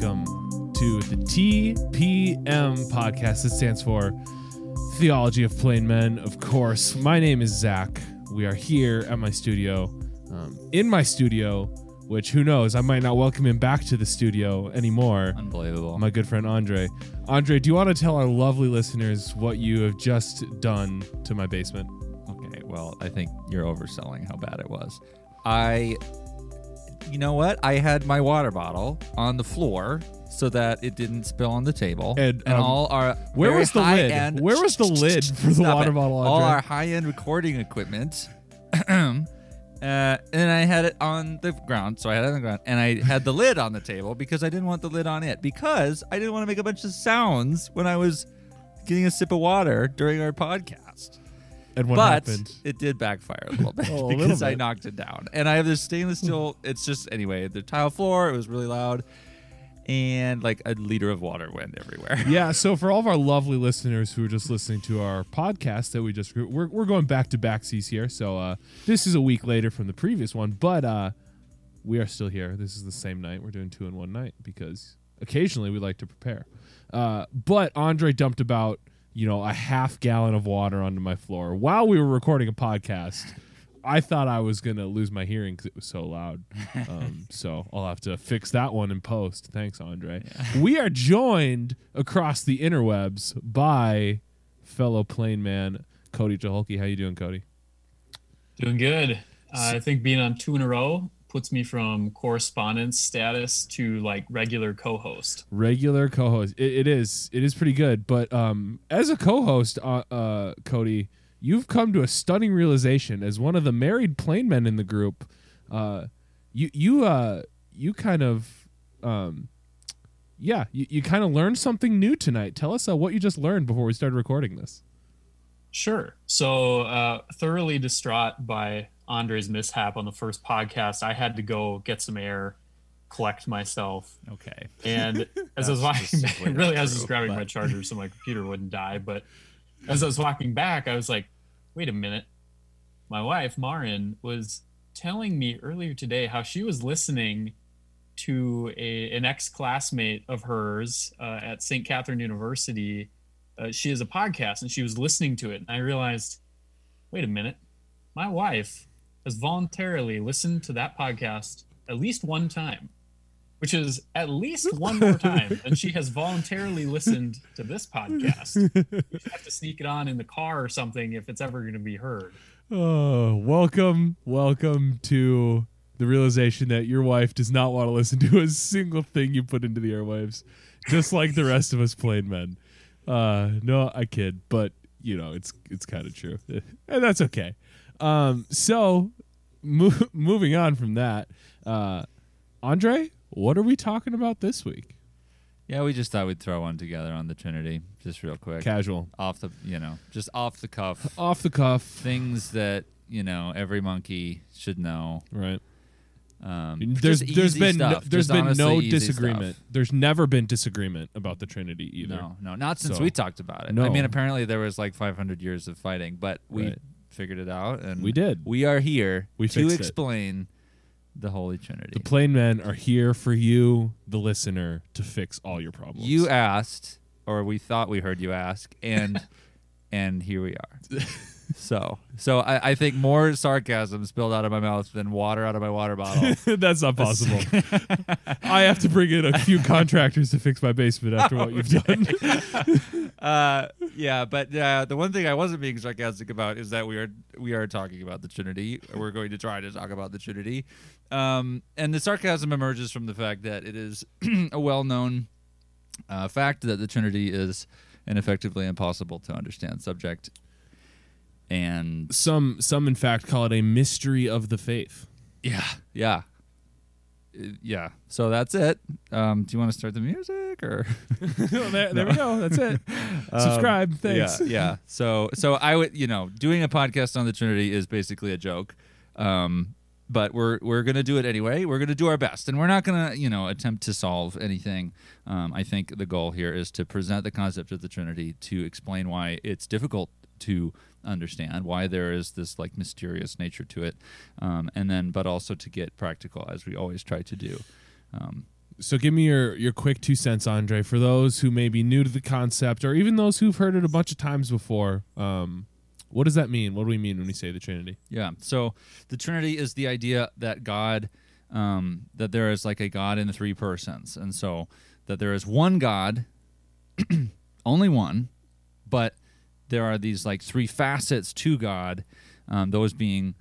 welcome to the TPM podcast. It stands for Theology of Plain Men. Of course, my name is Zach. We are here at my studio, um, in my studio, which who knows, I might not welcome him back to the studio anymore. Unbelievable. My good friend Andre. Andre, do you want to tell our lovely listeners what you have just done to my basement? okay, well, I think you're overselling how bad it was. I, you know what? I had my water bottle on the floor so that it didn't spill on the table. And, um, all our Where was the lid? high-end- Where was the lid for the water it. bottle? All our high-end recording equipment. uh, and I had it on the ground, so I had it on the ground, and I had the lid on the table because I didn't want the lid on it because I didn't want to make a bunch of sounds when I was getting a sip of water during our podcast. And what but happened? it did backfire a little bit Oh, a little because I knocked it down. And I have this stainless steel. it's just anyway the tile floor. It was really loud, and like a liter of water went everywhere. yeah, so for all of our lovely listeners who are just listening to our podcast that we just we're, we're going back to back backsies here. So uh, this is a week later from the previous one, but uh, we are still here. This is the same night. We're doing two in one night because occasionally we like to prepare. Uh, but Andre dumped about you know a half gallon of water onto my floor while we were recording a podcast. I thought I was gonna lose my hearing because it was so loud. Um, so I'll have to fix that one in post. Thanks, Andre. We are joined across the interwebs by fellow plain man Cody Jaholke. How you doing, Cody? Doing good. Uh, I think being on two in a row puts me from correspondence status to like regular co-host. Regular co-host. It, it is. It is pretty good. But um, as a co-host, uh, uh, Cody, you've come to a stunning realization as one of the married plain men in the group. Uh, you you uh you kind of um. Yeah, you, you kind of learned something new tonight. Tell us uh, what you just learned before we started recording this. Sure. So uh, thoroughly distraught by Andre's mishap on the first podcast, I had to go get some air, collect myself, Okay. and as I was walking back, really, not I was just grabbing but- my charger so my computer wouldn't die. But as I was walking back, I was like, wait a minute. My wife, Marin, was telling me earlier today how she was listening to a, an ex classmate of hers uh, at St. Catherine University. Uh, she has a podcast and she was listening to it. And I realized, wait a minute, my wife has voluntarily listened to that podcast at least one time, which is at least one more time than she has voluntarily listened to this podcast. We have to sneak it on in the car or something if it's ever going to be heard. Oh, welcome, welcome to the realization that your wife does not want to listen to a single thing you put into the airwaves, just like the rest of us plain men. Uh, no, I kid, but you know it's it's kind of true, and that's okay. Um, so mo- moving on from that, uh, Andre, what are we talking about this week? Yeah, we just thought we'd throw one together on the Trinity, just real quick, Casual, off the you know, just off the cuff, off the cuff, things that you know every monkey should know. right? Um, There's there's been no, stuff, there's just been no disagreement. stuff. There's never been disagreement about the Trinity either. No, no, not since So- we talked about it. No. I mean, apparently there was like 500 years of fighting, but we Right. Figured it out, and We did. We are here We to fixed it. explain the Holy Trinity. The plain men are here for you, the listener, to fix all your problems. you asked, or we thought we heard you ask, and and here we are. So, so I, I think more sarcasm spilled out of my mouth than water out of my water bottle. That's not possible. I have to bring in a few contractors to fix my basement after what you've done. uh, yeah, but uh, the one thing I wasn't being sarcastic about is that we are we are talking about the Trinity. We're going to try to talk about the Trinity, um, and the sarcasm emerges from the fact that it is a well-known uh, fact that the Trinity is an effectively impossible to understand subject, and some, some in fact, call it a mystery of the faith. yeah, yeah. Uh, Yeah, so that's it. Um, do you want to start the music or? there, there we go. That's it. Subscribe. Thanks. Um, Yeah, yeah. So, so I would, you know, doing a podcast on the Trinity is basically a joke. Um, but we're we're gonna do it anyway. We're gonna do our best, and we're not gonna, you know, attempt to solve anything. Um, I think the goal here is to present the concept of the Trinity, to explain why it's difficult to understand, why there is this like mysterious nature to it, um, and then, but also to get practical, as we always try to do. Um, So give me your your quick two cents, Andre, for those who may be new to the concept, or even those who've heard it a bunch of times before. Um, what does that mean? What do we mean when we say the Trinity? Yeah. So the Trinity is the idea that God, um, that there is like a God in three persons, and so that there is one God, only one, but there are these like three facets to God, um, those being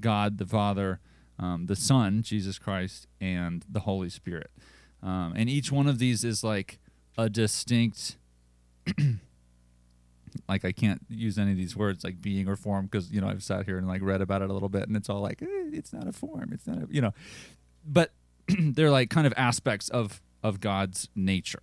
God the Father, um, the Son, Jesus Christ, and the Holy Spirit. Um, and each one of these is like a distinct like I can't use any of these words like being or form because you know I've sat here and like read about it a little bit and it's all like eh, it's not a form it's not a you know but they're like kind of aspects of of God's nature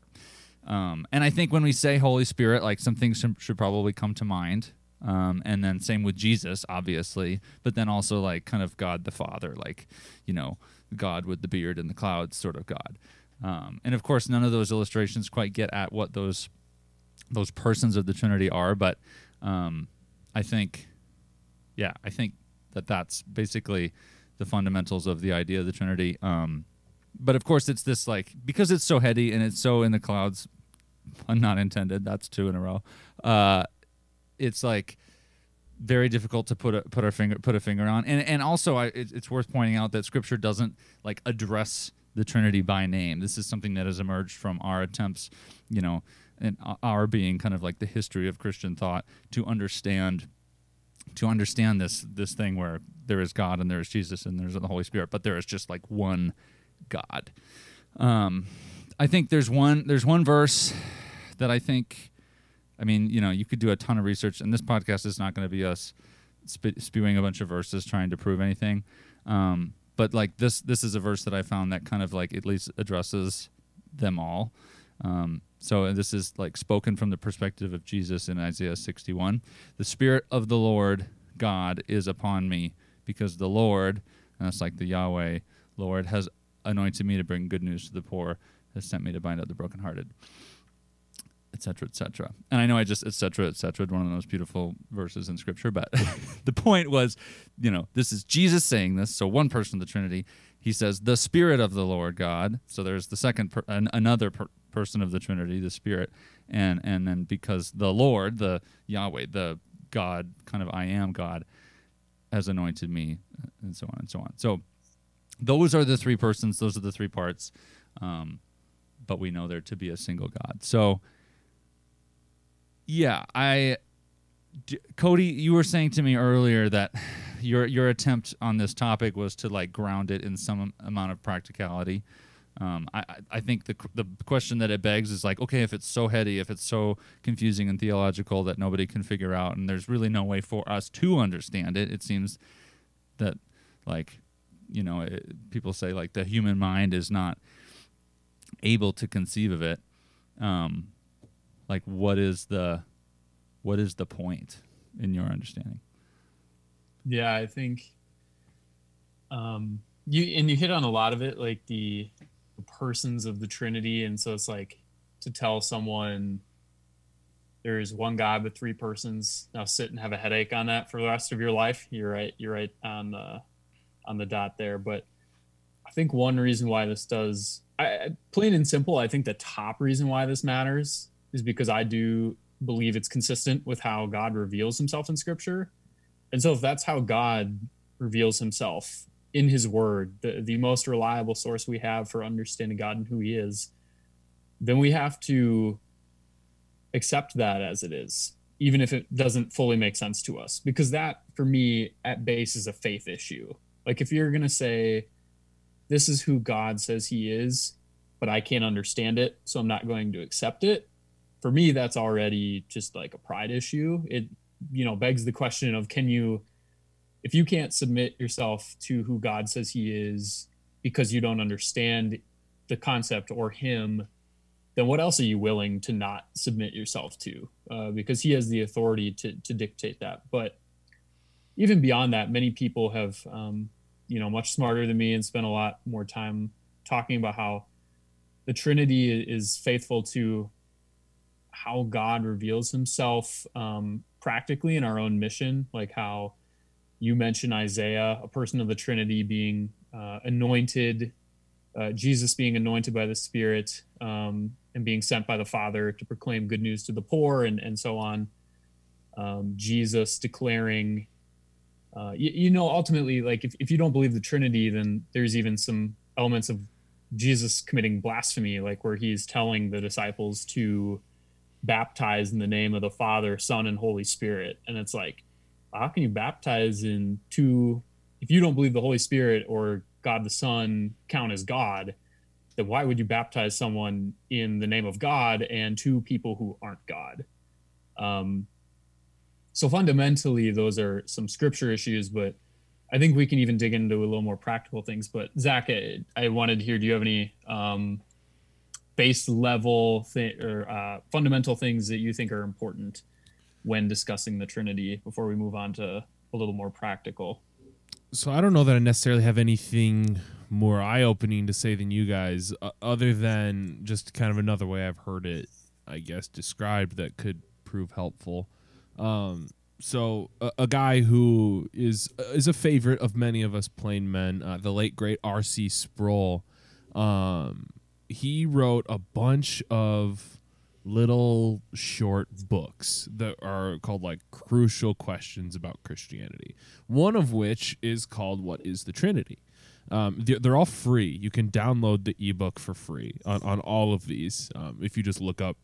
um, and I think when we say Holy Spirit like some things should, probably come to mind um, and then same with Jesus obviously but then also like kind of God the Father like you know God with the beard and the clouds sort of God um, and of course none of those illustrations quite get at what those those persons of the Trinity are, but um, I think, yeah, I think that that's basically the fundamentals of the idea of the Trinity. Um, but of course, it's this like because it's so heady and it's so in the clouds, not intended. That's two in a row. Uh, it's like very difficult to put a put our finger put a finger on, and and also I, it, it's worth pointing out that Scripture doesn't like address the Trinity by name. This is something that has emerged from our attempts, you know and our being kind of like the history of Christian thought to understand to understand this this thing where there is God and there is Jesus and there's the Holy Spirit, but there is just like one God. Um, I think there's one there's one verse that I think, I mean, you know, you could do a ton of research, and this podcast is not going to be us spe- spewing a bunch of verses trying to prove anything. Um, but like this this is a verse that I found that kind of like at least addresses them all. Um, so this is like spoken from the perspective of Jesus in Isaiah 61. The Spirit of the Lord God is upon me because the Lord, and that's like the Yahweh Lord, has anointed me to bring good news to the poor, has sent me to bind up the brokenhearted, etc., etc. And I know I just etc., etc. one of the most beautiful verses in Scripture, but the point was, you know, this is Jesus saying this. So one person of the Trinity, he says, "The Spirit of the Lord God." So there's the second, per, an, another per, person of the Trinity, the Spirit, and and then because the Lord, the Yahweh, the God, kind of I am God, has anointed me, and so on and so on. So those are the three persons. Those are the three parts. Um, but we know there to be a single God. So yeah, I. Cody, you were saying to me earlier that your your attempt on this topic was to like ground it in some amount of practicality. Um, I, I think the the question that it begs is like, okay, if it's so heady, if it's so confusing and theological that nobody can figure out, and there's really no way for us to understand it, it seems that like, you know, it, people say like the human mind is not able to conceive of it. Um, like, what is the what is the point in your understanding? Yeah, I think um, you and you hit on a lot of it, like the the persons of the Trinity, and so it's like to tell someone there's one God with three persons. Now sit and have a headache on that for the rest of your life. You're right. You're right on the on the dot there. But think one reason why this does, I, plain and simple, I think the top reason why this matters is because I do believe it's consistent with how God reveals Himself in Scripture. And so, if that's how God reveals Himself, in his word, the, the most reliable source we have for understanding God and who he is, then we have to accept that as it is, even if it doesn't fully make sense to us. Because that, for me, at base is a faith issue. Like if you're going to say, this is who God says he is, but I can't understand it, so I'm not going to accept it. For me, that's already just like a pride issue. It, you know, begs the question of can you if you can't submit yourself to who God says he is because you don't understand the concept or him, then what else are you willing to not submit yourself to? Uh, because he has the authority to, to dictate that. But even beyond that, many people have, um, you know, much smarter than me and spent a lot more time talking about how the Trinity is faithful to how God reveals himself um, practically in our own mission, like how you mentioned Isaiah, a person of the Trinity being uh, anointed uh, Jesus being anointed by the Spirit um, and being sent by the Father to proclaim good news to the poor and, and so on. Um, Jesus declaring, uh, you, you, know, ultimately, like if, if you don't believe the Trinity, then there's even some elements of Jesus committing blasphemy, like where he's telling the disciples to baptize in the name of the Father, Son, and Holy Spirit. And it's like, how can you baptize in two if you don't believe the Holy Spirit or God the Son count as God, then why would you baptize someone in the name of God and two people who aren't God? Um, so fundamentally, those are some scripture issues, but I think we can even dig into a little more practical things. But Zach, I, I wanted to hear: Do you have any um, base level th- or uh, fundamental things that you think are important when discussing the Trinity before we move on to a little more practical? so I don't know that I necessarily have anything more eye opening to say than you guys, uh, other than just kind of another way I've heard it, I guess, described that could prove helpful. Um, so a, a, guy who is is a favorite of many of us plain men, uh, the late great R.C. Sproul. Um, he wrote a bunch of little short books that are called like crucial questions about Christianity. One of which is called "What is the Trinity." Um, they're, they're, all free. You can download the ebook for free on, on all of these um, if you just look up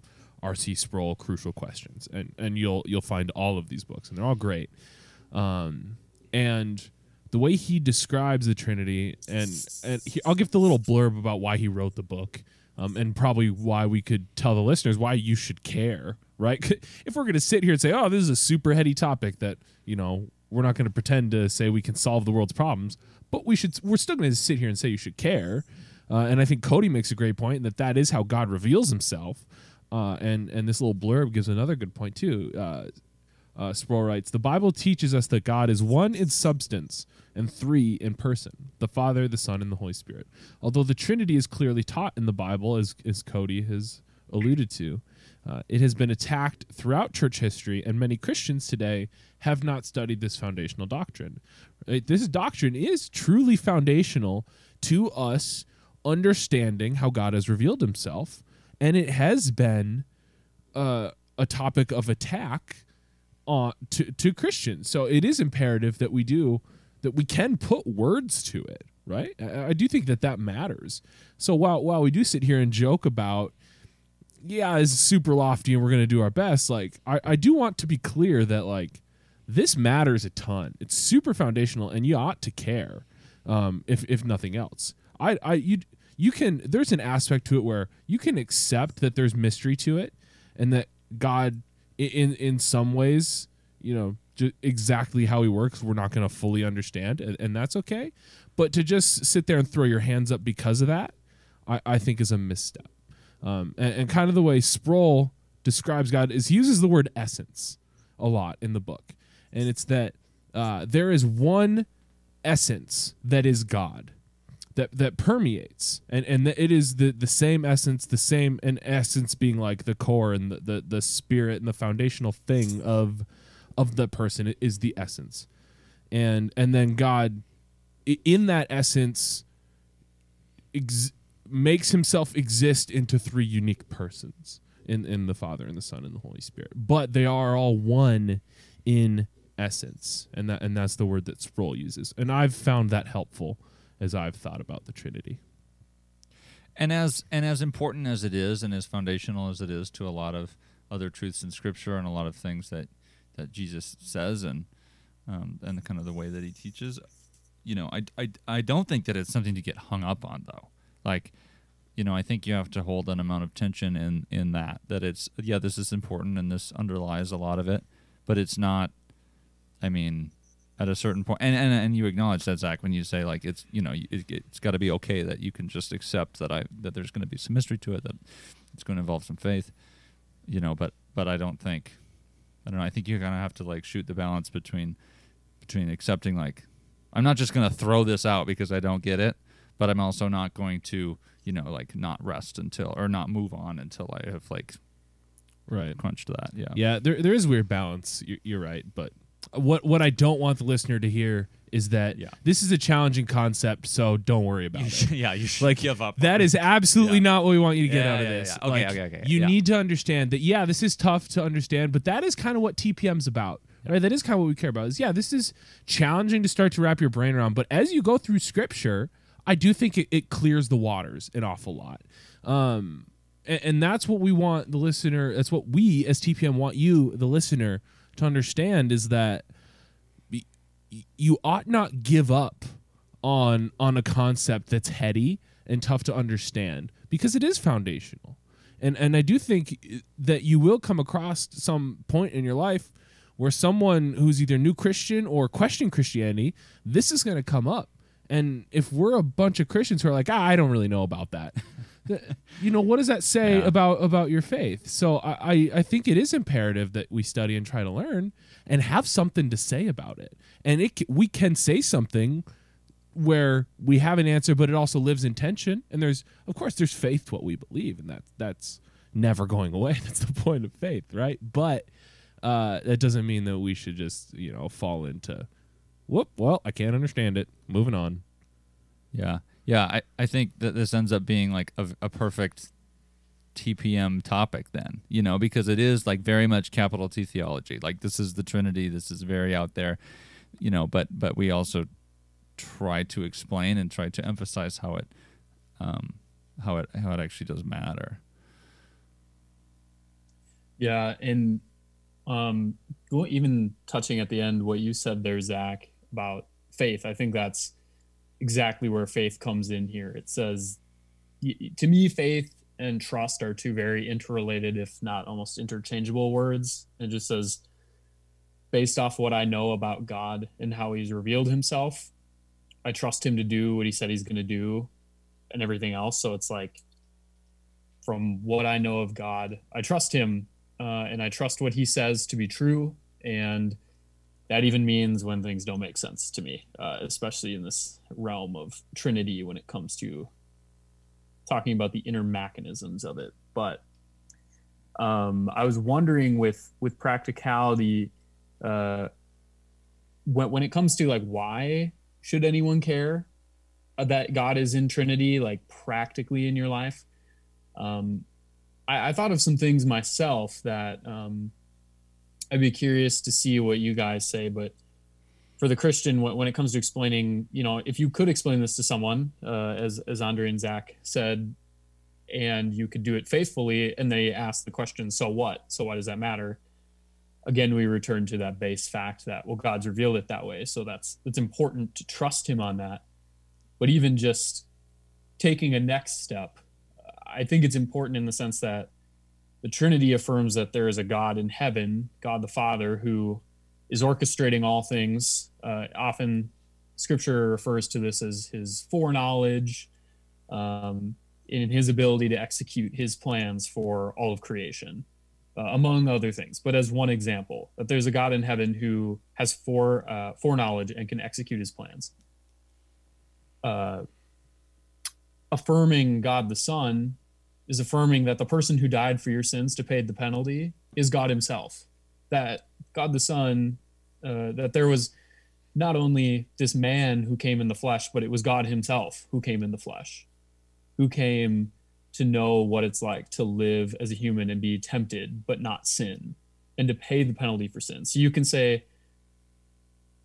R.C. Sproul Crucial Questions, and and you'll you'll find all of these books, and they're all great. Um, and the way he describes the Trinity, and and he, I'll give the little blurb about why he wrote the book um, and probably why we could tell the listeners why you should care, right? if we're going to sit here and say, "Oh, this is a super heady topic that you know we're not going to pretend to say we can solve the world's problems, but we should. We're still going to sit here and say you should care." Uh, and I think Cody makes a great point that that is how God reveals Himself. Uh, and and this little blurb gives another good point too. Uh, uh, Sproul writes, The Bible teaches us that God is one in substance and three in person the Father, the Son, and the Holy Spirit. Although the Trinity is clearly taught in the Bible, as, as Cody has alluded to, uh, it has been attacked throughout church history, and many Christians today have not studied this foundational doctrine. Right? This doctrine is truly foundational to us understanding how God has revealed himself, and it has been uh, a topic of attack on to, to Christians. So it is imperative that we do that we can put words to it, right? I, I do think that that matters. So while while we do sit here and joke about yeah, it's super lofty and we're going to do our best, like I, I do want to be clear that like this matters a ton. It's super foundational and you ought to care um, if if nothing else. I I you you can there's an aspect to it where you can accept that there's mystery to it and that God in in some ways, you know, exactly how he works, we're not going to fully understand, and, and, that's okay. But to just sit there and throw your hands up because of that, I, I think is a misstep. Um, and, and kind of the way Sproul describes God is he uses the word essence a lot in the book, and it's that uh, there is one essence that is God that that permeates. And and it is the the same essence the same and essence being like the core and the, the the spirit and the foundational thing of of the person is the essence. And and then god in that essence ex- makes himself exist into three unique persons in in the father and the son and the holy spirit. But they are all one in essence. And that and that's the word that sproul uses. And i've found that helpful as I've thought about the Trinity. And as and as important as it is, and as foundational as it is to a lot of other truths in Scripture and a lot of things that that Jesus says and um, and the kind of the way that he teaches, you know, I, I I don't think that it's something to get hung up on though. Like, you know, I think you have to hold an amount of tension in in that that it's yeah, this is important and this underlies a lot of it, but it's not. I mean, at a certain point and, and and you acknowledge that zach when you say like it's you know it, has got to be okay that you can just accept that i that there's going to be some mystery to it that it's going to involve some faith you know but but i don't think i don't know i think you're going to have to like shoot the balance between between accepting like i'm not just going to throw this out because i don't get it but i'm also not going to you know like not rest until or not move on until i have like right. crunched that yeah. Yeah there, there is weird balance you're, you're right but what what I don't want the listener to hear is that Yeah. this is a challenging concept, so don't worry about You it. should, yeah, you should Like give up. That is absolutely Yeah. not what we want you to get Yeah, out of this. Okay, Like, okay, okay. You need to understand that yeah, this is tough to understand, but that is kind of what TPM's about. Right? That is kind of what we care about. Is yeah, this is challenging to start to wrap your brain around, but as you go through scripture, I do think it, it clears the waters an awful lot. Um and, and that's what we want the listener that's what we as TPM want you, the listener, to understand is that you ought not give up on on a concept that's heady and tough to understand because it is foundational. And and I do think that you will come across some point in your life where someone who's either new Christian or questioning Christianity, this is going to come up. And if we're a bunch of Christians who are like, ah, I don't really know about that, th- you know, what does that say Yeah. about about your faith? So I, I I think it is imperative that we study and try to learn and have something to say about it. And it we can say something where we have an answer, but it also lives in tension. And there's, of course, there's faith to what we believe, and that that's never going away. That's the point of faith, right? But uh, that doesn't mean that we should just, you know, fall into, whoop, well, I can't understand it. Moving on. Yeah, yeah. I, I think that this ends up being like a, a perfect TPM topic then, you know, because it is like very much capital T theology. Like this is the Trinity. This is very out there, you know. But but we also try to explain and try to emphasize how it um, how it how it actually does matter. Yeah, and um, even touching at the end what you said there, Zach, about faith. I think that's exactly where faith comes in here. It says, to me, faith and trust are two very interrelated, if not almost interchangeable words. It just says, based off what I know about God and how He's revealed Himself, I trust Him to do what He said He's going to do, and everything else. So it's like, from what I know of God, I trust Him uh, and I trust what he says to be true. And that even means when things don't make sense to me, uh, especially in this realm of Trinity when it comes to talking about the inner mechanisms of it. But um, I was wondering with with practicality, uh, when when it comes to like why should anyone care uh, that God is in Trinity, like practically in your life? Um, I, I thought of some things myself that um, I'd be curious to see what you guys say. But for the Christian, when, it comes to explaining, you know, if you could explain this to someone, uh, as as Andre and Zach said, and you could do it faithfully, and they ask the question, "So what? So why does that matter?" Again, we return to that base fact that well, God's revealed it that way, so that's it's important to trust Him on that. But even just taking a next step I think it's important in the sense that the Trinity affirms that there is a God in heaven, God the Father, who is orchestrating all things. Uh, often, Scripture refers to this as His foreknowledge, um, in His ability to execute His plans for all of creation, uh, among other things. But as one example, that there's a God in heaven who has fore uh, foreknowledge and can execute His plans. Uh, affirming God the Son is affirming that the person who died for your sins to pay the penalty is God Himself. That God the Son, uh, that there was not only this man who came in the flesh, but it was God Himself who came in the flesh, who came to know what it's like to live as a human and be tempted but not sin, and to pay the penalty for sin. So you can say,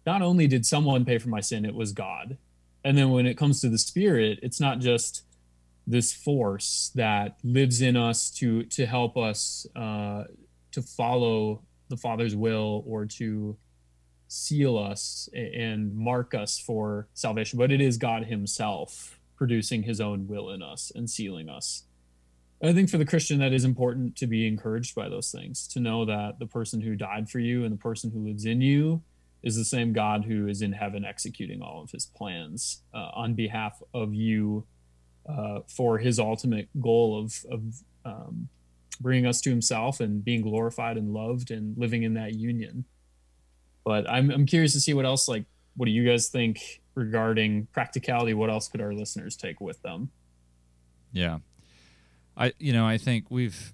not only did someone pay for my sin, it was God. And then when it comes to the Spirit, it's not just this force that lives in us to to help us uh, to follow the Father's will or to seal us and mark us for salvation, but it is God Himself producing His own will in us and sealing us. I think for the Christian, that is important to be encouraged by those things, to know that the person who died for you and the person who lives in you is the same God who is in heaven executing all of His plans uh, on behalf of you uh, for his ultimate goal of, of um, bringing us to himself and being glorified and loved and living in that union. But I'm, I'm curious to see what else, like, what do you guys think regarding practicality? What else could our listeners take with them? Yeah. I you know, I think we've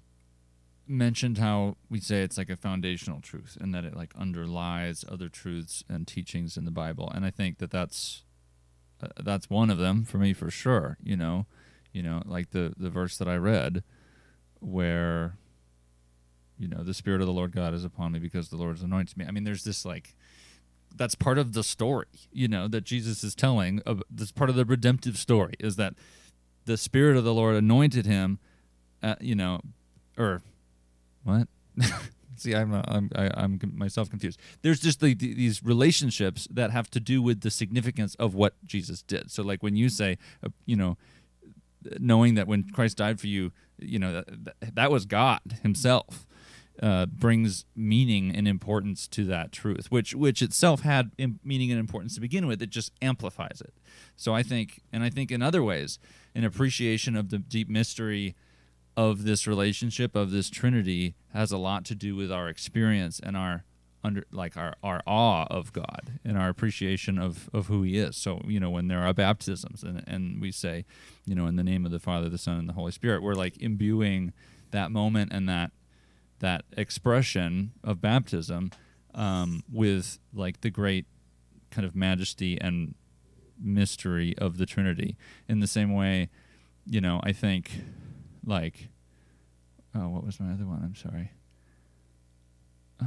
mentioned how we say it's like a foundational truth and that it like underlies other truths and teachings in the Bible. And I think that that's that's one of them for me for sure, you know. You know, like the the verse that I read where you know, the spirit of the Lord God is upon me because the Lord has anointed me. I mean, there's this like that's part of the story, you know, that Jesus is telling. That's part of the redemptive story is that the Spirit of the Lord anointed him, uh, you know, or what? See, I'm uh, I'm I, I'm myself confused. There's just the, these relationships that have to do with the significance of what Jesus did. So, like when you say, uh, you know, knowing that when Christ died for you, you know, that, that was God Himself uh, brings meaning and importance to that truth, which which itself had Im- meaning and importance to begin with. It just amplifies it. So I think, and I think in other ways, an appreciation of the deep mystery of this relationship of this Trinity has a lot to do with our experience and our under like our, our awe of God and our appreciation of, of who he is. So, you know, when there are baptisms and, and we say, you know, in the name of the Father, the Son, and the Holy Spirit, we're like imbuing that moment and that that expression of baptism um, with like the great kind of majesty and mystery of the Trinity. In the same way, you know, I think like oh, what was my other one? I'm sorry. Oh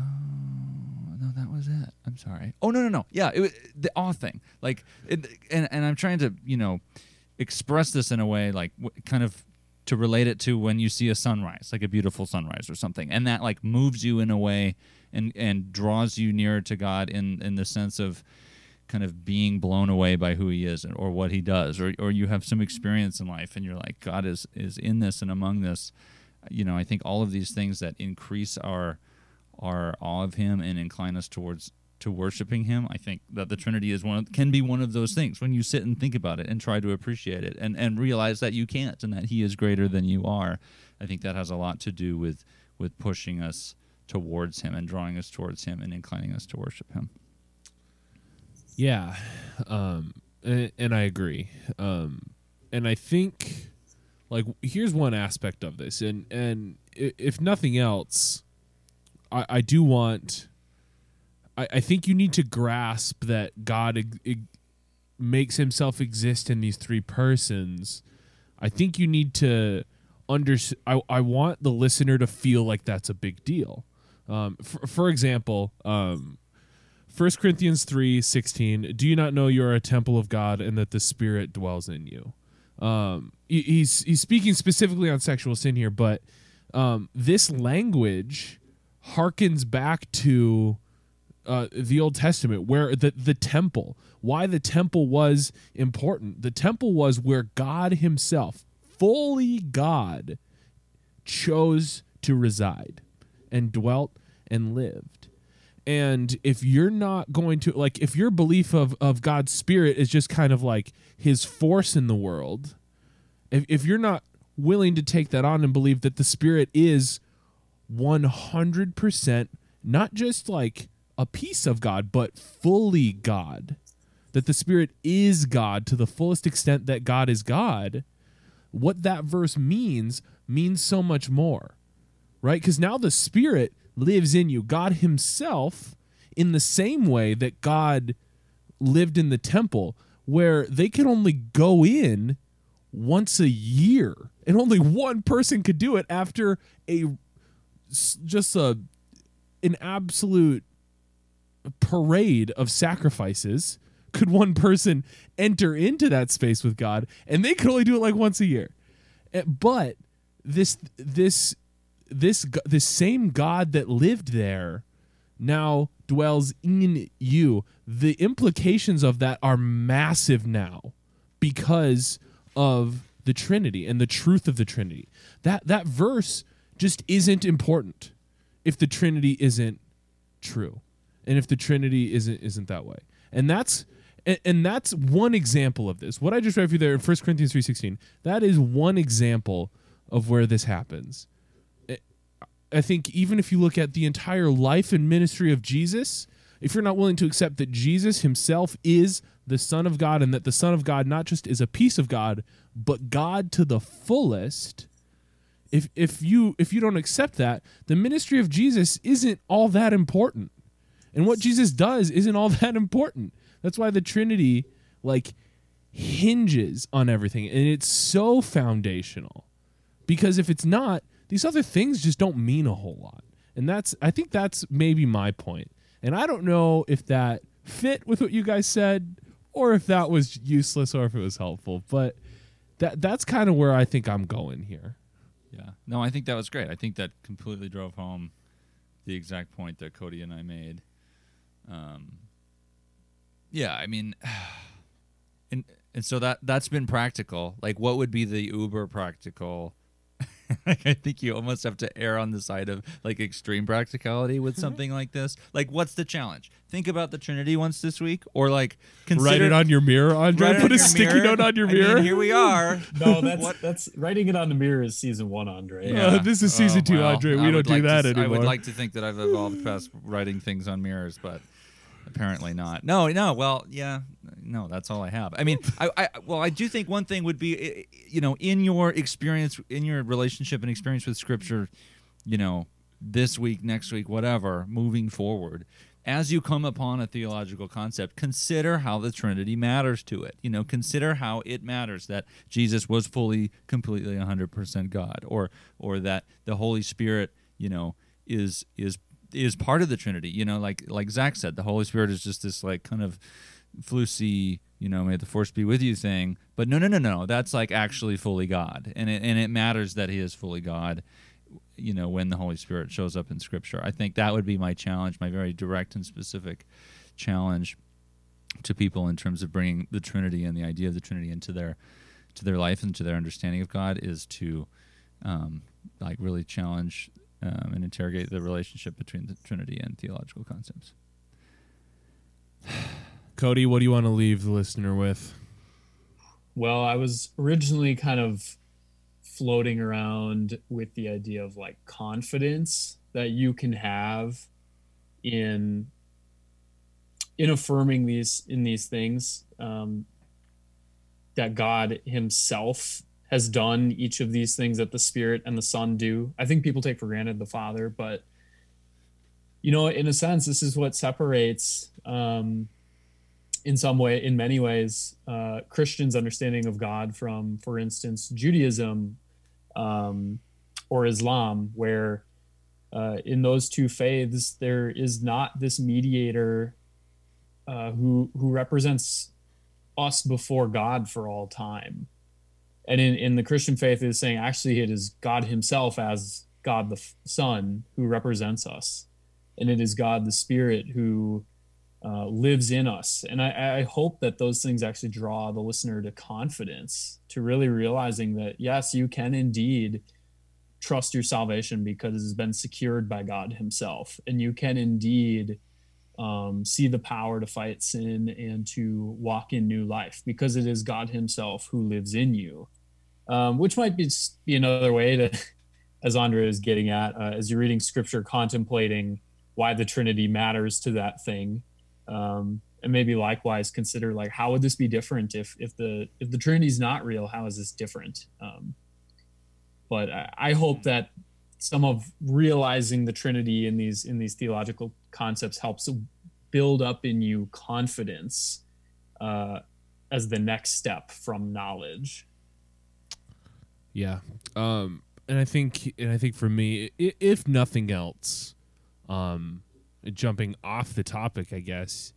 no, that was it. I'm sorry. Oh no, no, no. Yeah, it was the awe thing. Like, it, and and I'm trying to you know express this in a way like kind of to relate it to when you see a sunrise, like a beautiful sunrise or something, and that like moves you in a way and and draws you nearer to God in in the sense of kind of being blown away by who he is or what he does or or you have some experience in life and you're like God is is in this and among this. You know I think all of these things that increase our our awe of him and incline us towards to worshiping him i think that the trinity is one of, can be one of those things when you sit and think about it and try to appreciate it and and realize that you can't and that he is greater than you are. I think that has a lot to do with with pushing us towards him and drawing us towards him and inclining us to worship him Yeah, um, and, and I agree. Um, and I think, like, here's one aspect of this, and and if nothing else, I, I do want. I, I think you need to grasp that God makes Himself exist in these three persons. I think you need to under. I I want the listener to feel like that's a big deal. Um, for, for example, um, 1 Corinthians 3 16, do you not know you are a temple of God and that the Spirit dwells in you? Um, he- he's, he's speaking specifically on sexual sin here, but um, this language harkens back to uh, the Old Testament, where the, the temple, why the temple was important. The temple was where God Himself, fully God, chose to reside and dwelt and lived. And if you're not going to like if your belief of of God's spirit is just kind of like his force in the world, if if you're not willing to take that on and believe that the spirit is 100% not just like a piece of God, but fully God, that the spirit is God to the fullest extent that God is God, what that verse means means so much more right? Because now the Spirit lives in you. God Himself, in the same way that God lived in the temple, where they could only go in once a year, and only one person could do it after a just a an absolute parade of sacrifices. Could one person enter into that space with God, and they could only do it like once a year. Eh, But this this this this same God that lived there now dwells in you. The implications of that are massive now because of the Trinity and the truth of the Trinity. That that verse just isn't important if the Trinity isn't true. And if the Trinity isn't isn't that way. And that's and, and that's one example of this. What I just read for you there in 1 Corinthians 3:16, that is one example of where this happens. I think even if you look at the entire life and ministry of Jesus, if you're not willing to accept that Jesus himself is the Son of God and that the Son of God not just is a piece of God, but God to the fullest, if if you if you don't accept that, the ministry of Jesus isn't all that important. And what Jesus does isn't all that important. That's why the Trinity like hinges on everything and it's so foundational. Because if it's not, these other things just don't mean a whole lot. And that's I think that's maybe my point. And I don't know if that fit with what you guys said or if that was useless or if it was helpful, but that that's kind of where I think I'm going here. Yeah. No, I think that was great. I think that completely drove home the exact point that Cody and I made. Um, yeah, I mean, and and so that that's been practical. Like, what would be the uber practical? like, I think you almost have to err on the side of like extreme practicality with something like this. Like, what's the challenge? Think about the Trinity once this week, or like consider Write it on your mirror, Andre. Put a sticky mirror. note on your I mean, mirror. here we are. No, that's What- that's writing it on the mirror is season one, Andre. Yeah. Uh, this is season two, Andre. We I don't do like that to, s- I anymore. would like to think that I've evolved past writing things on mirrors, but apparently not. No, no. Well, yeah, no. That's all I have. I mean, I, I well, I do think one thing would be, you know, in your experience, in your relationship and experience with Scripture, you know, this week, next week, whatever, moving forward. As you come upon a theological concept, consider how the Trinity matters to it. You know, consider how it matters that Jesus was fully, completely, 100% God, or or that the Holy Spirit, you know, is is is part of the Trinity. You know, like like Zach said, the Holy Spirit is just this like kind of flusy, you know, may the force be with you thing. But no, no, no, no, that's like actually fully God, and it, and it matters that He is fully God. You know, when the Holy Spirit shows up in Scripture, I think that would be my challenge, my very direct and specific challenge to people in terms of bringing the Trinity and the idea of the Trinity into their to their life and to their understanding of God is to um, like really challenge um, and interrogate the relationship between the Trinity and theological concepts. Cody, what do you want to leave the listener with? Well, I was originally kind of floating around with the idea of like confidence that you can have in in affirming these in these things um, that God Himself has done each of these things that the Spirit and the Son do. I think people take for granted the Father, but you know, in a sense, this is what separates. Um, in some way, in many ways, uh, Christians' understanding of God from, for instance, Judaism um, or Islam, where uh, in those two faiths there is not this mediator uh, who who represents us before God for all time. And in, in the Christian faith, it is saying actually it is God Himself as God the Son who represents us, and it is God the Spirit who uh, lives in us. And I, I hope that those things actually draw the listener to confidence, to really realizing that, yes, you can indeed trust your salvation because it has been secured by God Himself. And you can indeed um, see the power to fight sin and to walk in new life because it is God Himself who lives in you. Um, which might be, be another way to, as Andre is getting at, uh, as you're reading scripture, contemplating why the Trinity matters to that thing. Um, and maybe likewise consider like how would this be different if if the if the trinity's not real how is this different? Um, but I, I hope that some of realizing the trinity in these in these theological concepts helps build up in you confidence uh, as the next step from knowledge Yeah. Um, and I think, and I think for me, if nothing else, um, jumping off the topic, I guess,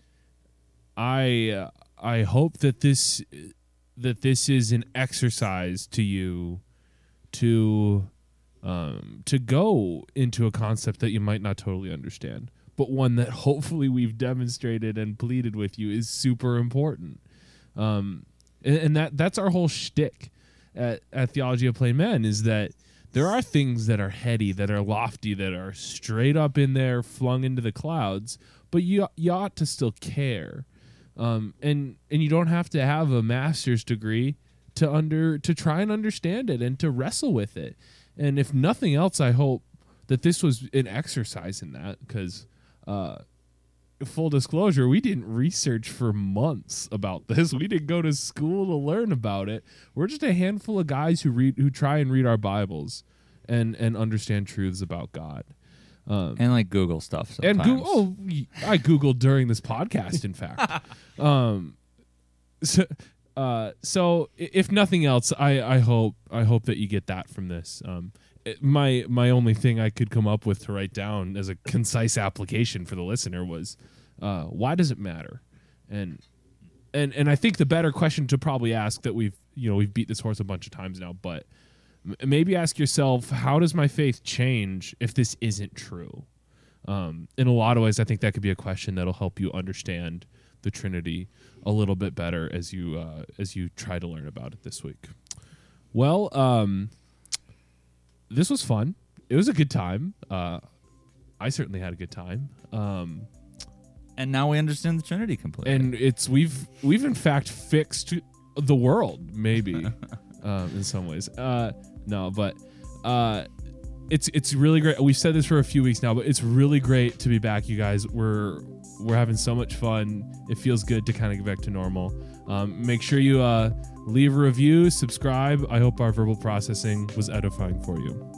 I uh, I hope that this that this is an exercise to you to um, to go into a concept that you might not totally understand, but one that hopefully we've demonstrated and pleaded with you is super important. Um, and, and that that's our whole shtick at, at Theology of Plain Men is that there are things that are heady, that are lofty, that are straight up in there, flung into the clouds, but you you ought to still care, um, and and you don't have to have a master's degree to under to try and understand it and to wrestle with it. And if nothing else, I hope that this was an exercise in that because. Uh, full disclosure, we didn't research for months about this. We didn't go to school to learn about it. We're just a handful of guys who read who try and read our Bibles and and understand truths about God. Um, and like Google stuff. Sometimes. and Google, oh, I googled during this podcast. In fact, um, so, uh, so if nothing else, I, I hope I hope that you get that from this. Um, my my only thing I could come up with to write down as a concise application for the listener was, uh, why does it matter? And and and I think the better question to probably ask that we've you know we've beat this horse a bunch of times now, but m- maybe ask yourself, how does my faith change if this isn't true? Um, in a lot of ways, I think that could be a question that'll help you understand the Trinity a little bit better as you uh, as you try to learn about it this week. Well, um, this was fun. It was a good time. Uh, I certainly had a good time. Um, and now we understand the Trinity completely. and it's we've we've in fact fixed the world maybe um, in some ways uh no but uh it's it's really great we've said this for a few weeks now but it's really great to be back you guys we're we're having so much fun it feels good to kind of get back to normal um, make sure you uh leave a review subscribe. I hope our verbal processing was edifying for you